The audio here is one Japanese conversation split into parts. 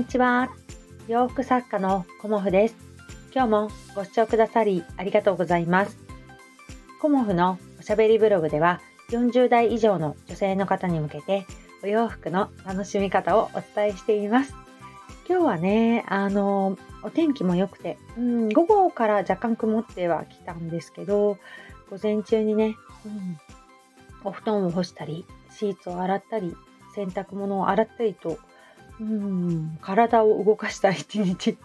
にちは。洋服作家のコモフです。今日もご視聴くださりありがとうございます。コモフのおしゃべりブログでは40代以上の女性の方に向けてお洋服の楽しみ方をお伝えしています。今日はね、あの、お天気も良くて、うん、午後から若干曇ってはきたんですけど、午前中にね、うん、お布団を干したり、シーツを洗ったり、洗濯物を洗ったりと、うん、体を動かした一日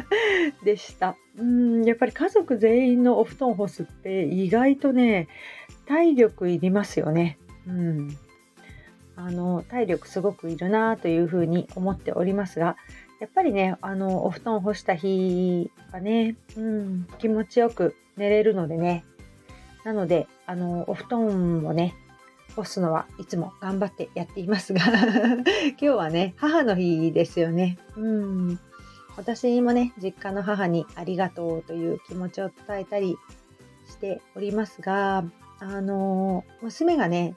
でした。うん、やっぱり家族全員のお布団干すって意外とね、体力いりますよね。うん。あの、体力すごくいるなというふうに思っておりますが、やっぱりね、あの、お布団干した日はね、うん、気持ちよく寝れるのでね。なので、あの、お布団をね、干すのはいつも頑張ってやっていますが 今日はね、母の日ですよね。うん。私もね、実家の母にありがとうという気持ちを伝えたりしておりますが、あの、娘がね、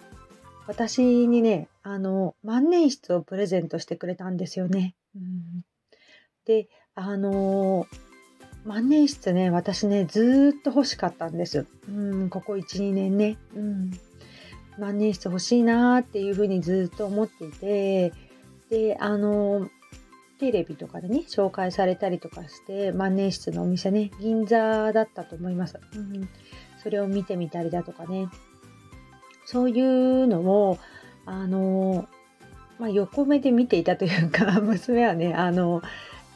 私にね、あの、万年筆をプレゼントしてくれたんですよね。うん、で、あの、万年筆ね、私ね、ずっと欲しかったんです。うん、ここ1、2年ね。うん。万年筆欲しいなーっていうふうにずっと思っていて、で、あの、テレビとかでね、紹介されたりとかして、万年筆のお店ね、銀座だったと思います。うん、それを見てみたりだとかね、そういうのを、あの、まあ、横目で見ていたというか、娘はね、あの、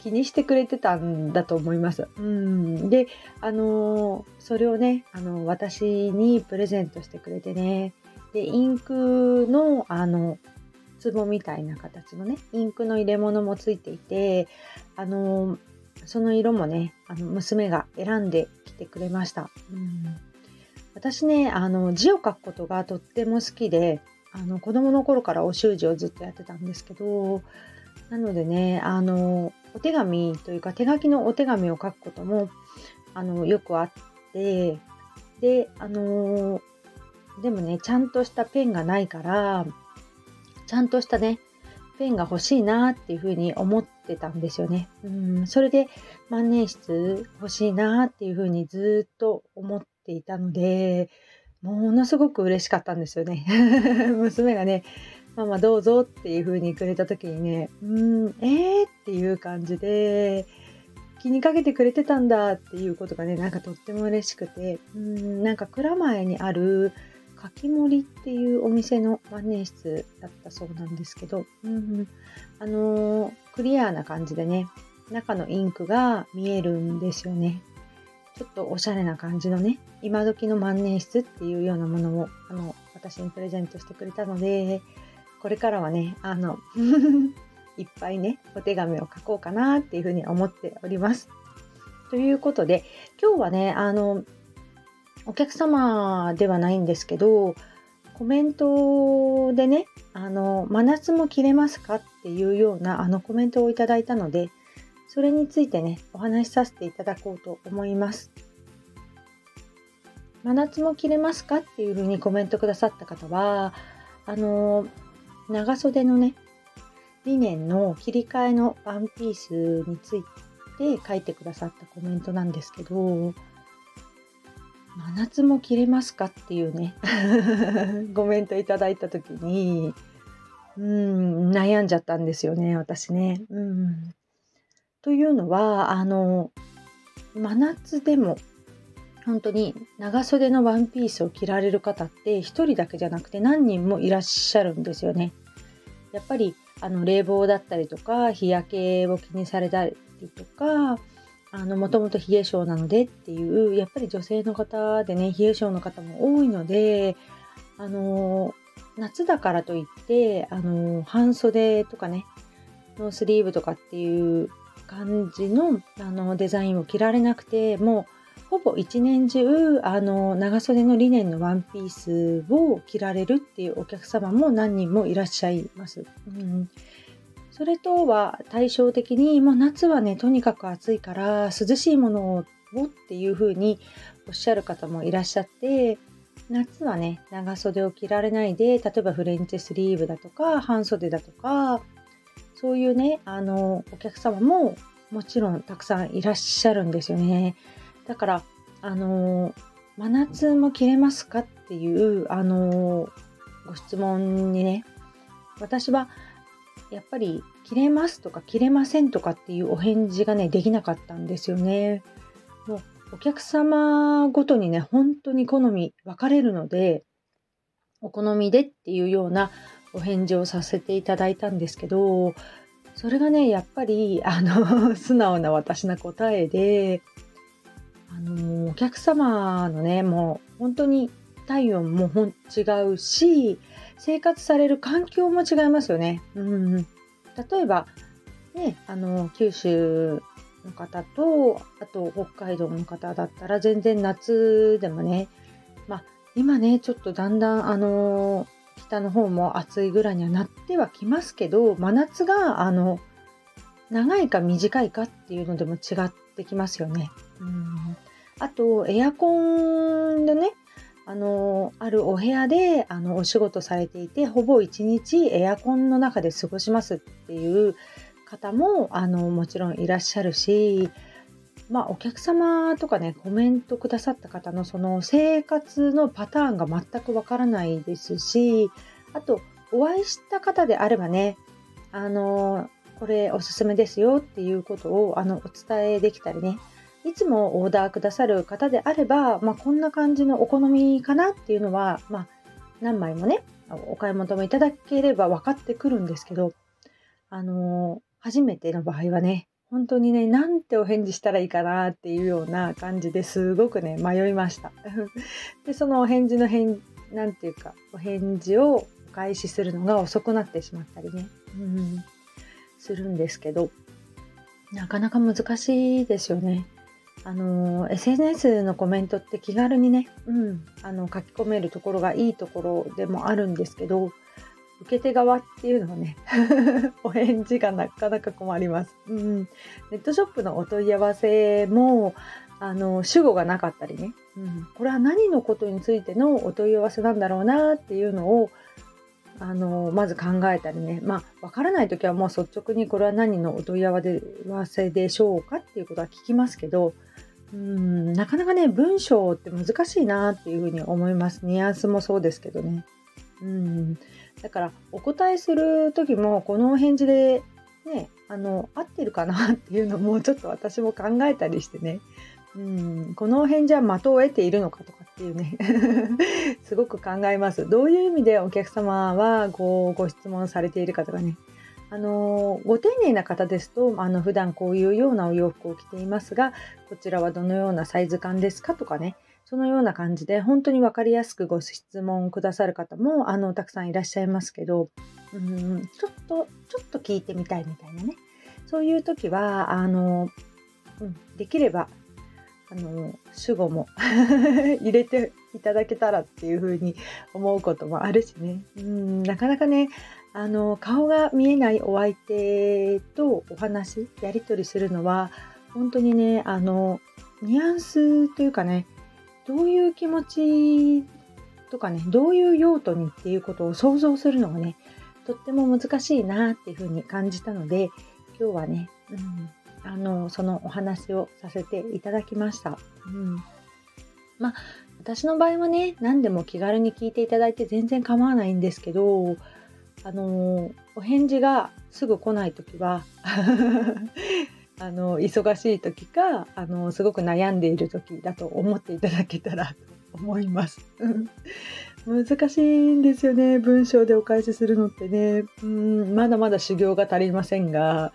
気にしてくれてたんだと思います。うん、で、あのそれをね、あの私にプレゼントしてくれてね、で、インクの、あの、壺みたいな形のね、インクの入れ物もついていて、あの、その色もね、あの娘が選んできてくれました。うん、私ね、あの、字を書くことがとっても好きで、あの、子供の頃からお習字をずっとやってたんですけど、なのでね、あの、お手紙というか手書きのお手紙を書くことも、あの、よくあって、で、あのでもね、ちゃんとしたペンがないから、ちゃんとしたね、ペンが欲しいなっていうふうに思ってたんですよね。うん、それで万年筆欲しいなっていうふうにずっと思っていたので、ものすごく嬉しかったんですよね。娘がね、ママどうぞっていうふうにくれた時にね、うん、えーっていう感じで、気にかけてくれてたんだっていうことがね、なんかとっても嬉しくて、うん、なんか蔵前にあるかき盛りっていうお店の万年筆だったそうなんですけど、うん、あのー、クリアな感じでね、中のインクが見えるんですよね。ちょっとおしゃれな感じのね、今時の万年筆っていうようなものを、あの、私にプレゼントしてくれたので、これからはね、あの いっぱいね、お手紙を書こうかなっていうふうに思っております。ということで、今日はね、あの、お客様ではないんですけど、コメントでね、あの、真夏も着れますかっていうようなあのコメントをいただいたので、それについてね、お話しさせていただこうと思います。真夏も着れますかっていうふうにコメントくださった方は、あの、長袖のね、理念の切り替えのワンピースについて書いてくださったコメントなんですけど、真夏も着れますかっていうねコメントいただいた時にうん悩んじゃったんですよね私ね。うんというのはあの真夏でも本当に長袖のワンピースを着られる方って1人だけじゃなくて何人もいらっしゃるんですよね。やっぱりあの冷房だったりとか日焼けを気にされたりとかあの、もともと冷え性なのでっていう、やっぱり女性の方でね、冷え性の方も多いので、あの、夏だからといって、あの、半袖とかね、ノースリーブとかっていう感じのあのデザインを着られなくて、もうほぼ一年中、あの、長袖のリネンのワンピースを着られるっていうお客様も何人もいらっしゃいます。うんそれとは対照的に、もう夏はね、とにかく暑いから涼しいものをっていう風におっしゃる方もいらっしゃって、夏はね、長袖を着られないで、例えばフレンチスリーブだとか、半袖だとか、そういうね、あの、お客様ももちろんたくさんいらっしゃるんですよね。だから、あの、真夏も着れますかっていう、あの、ご質問にね、私はやっぱり着れますとか着れませんとかっていうお返事がね、できなかったんですよね。もうお客様ごとにね、本当に好み分かれるので、お好みでっていうようなお返事をさせていただいたんですけど、それがね、やっぱり、あの、素直な私の答えで、あの、お客様のね、もう本当に体温も違うし、生活される環境も違いますよね。うん、例えば、ね、あの、九州の方と、あと北海道の方だったら全然夏でもね、まあ今ね、ちょっとだんだんあの北の方も暑いぐらいにはなってはきますけど、真夏があの長いか短いかっていうのでも違ってきますよね。うんあと、エアコンでね、あの、あるお部屋で、あの、お仕事されていて、ほぼ一日エアコンの中で過ごしますっていう方も、あの、もちろんいらっしゃるし、まあ、お客様とかね、コメントくださった方のその生活のパターンが全くわからないですし、あと、お会いした方であればね、あの、これおすすめですよっていうことをあのお伝えできたりね、いつもオーダーくださる方であれば、まあ、こんな感じのお好みかなっていうのは、まあ、何枚もね、お買い求めいただければ分かってくるんですけど、あのー、初めての場合はね、本当にね、なんてお返事したらいいかなっていうような感じですごくね、迷いました。で、そのお返事の返、なんていうか、お返事をお返しするのが遅くなってしまったりね、うん、するんですけど、なかなか難しいですよね。あの SNS のコメントって気軽にね、うん、あの書き込めるところがいいところでもあるんですけど受け手側っていうのはね お返事がなかなか困ります、うん、ネットショップのお問い合わせもあの主語がなかったりね、うん、これは何のことについてのお問い合わせなんだろうなっていうのをあのまず考えたりね。まあ分からない時はもう率直にこれは何のお問い合わせでしょうかっていうことは聞きますけどうんなかなかね文章って難しいなっていうふうに思います。ニュアンスもそうですけどね。うん。だからお答えする時もこのお返事でねあの合ってるかなっていうのもちょっと私も考えたりしてね。うんこのお返事は的を得ているのかとかっていうね。すごく考えます。どういう意味でお客様はごご質問されているかとかね。あのご丁寧な方ですとあの普段こういうようなお洋服を着ていますがこちらはどのようなサイズ感ですかとかね。そのような感じで本当に分かりやすくご質問くださる方もあのたくさんいらっしゃいますけどうんちょっとちょっと聞いてみたいみたいなね。そういう時はあの、うん、できればあの主語も 入れていただけたらっていうふうに思うこともあるしね。うんなかなかねあの顔が見えないお相手とお話やり取りするのは本当にねあのニュアンスというかねどういう気持ちとかねどういう用途にっていうことを想像するのがねとっても難しいなっていうふうに感じたので今日はね、うん、あのそのお話をさせていただきました。うんまあ私の場合はね何でも気軽に聞いていただいて全然構わないんですけどあのお返事がすぐ来ない時は あの忙しい時かあのすごく悩んでいる時だと思っていただけたらと 思います。難しいんですよね文章でお返しするのってねうんまだまだ修行が足りませんが、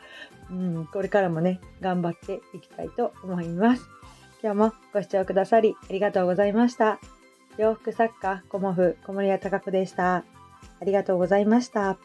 うん、これからもね頑張っていきたいと思います。今日もご視聴くださりありがとうございました。洋服作家コモフ小森屋隆子でした。ありがとうございました。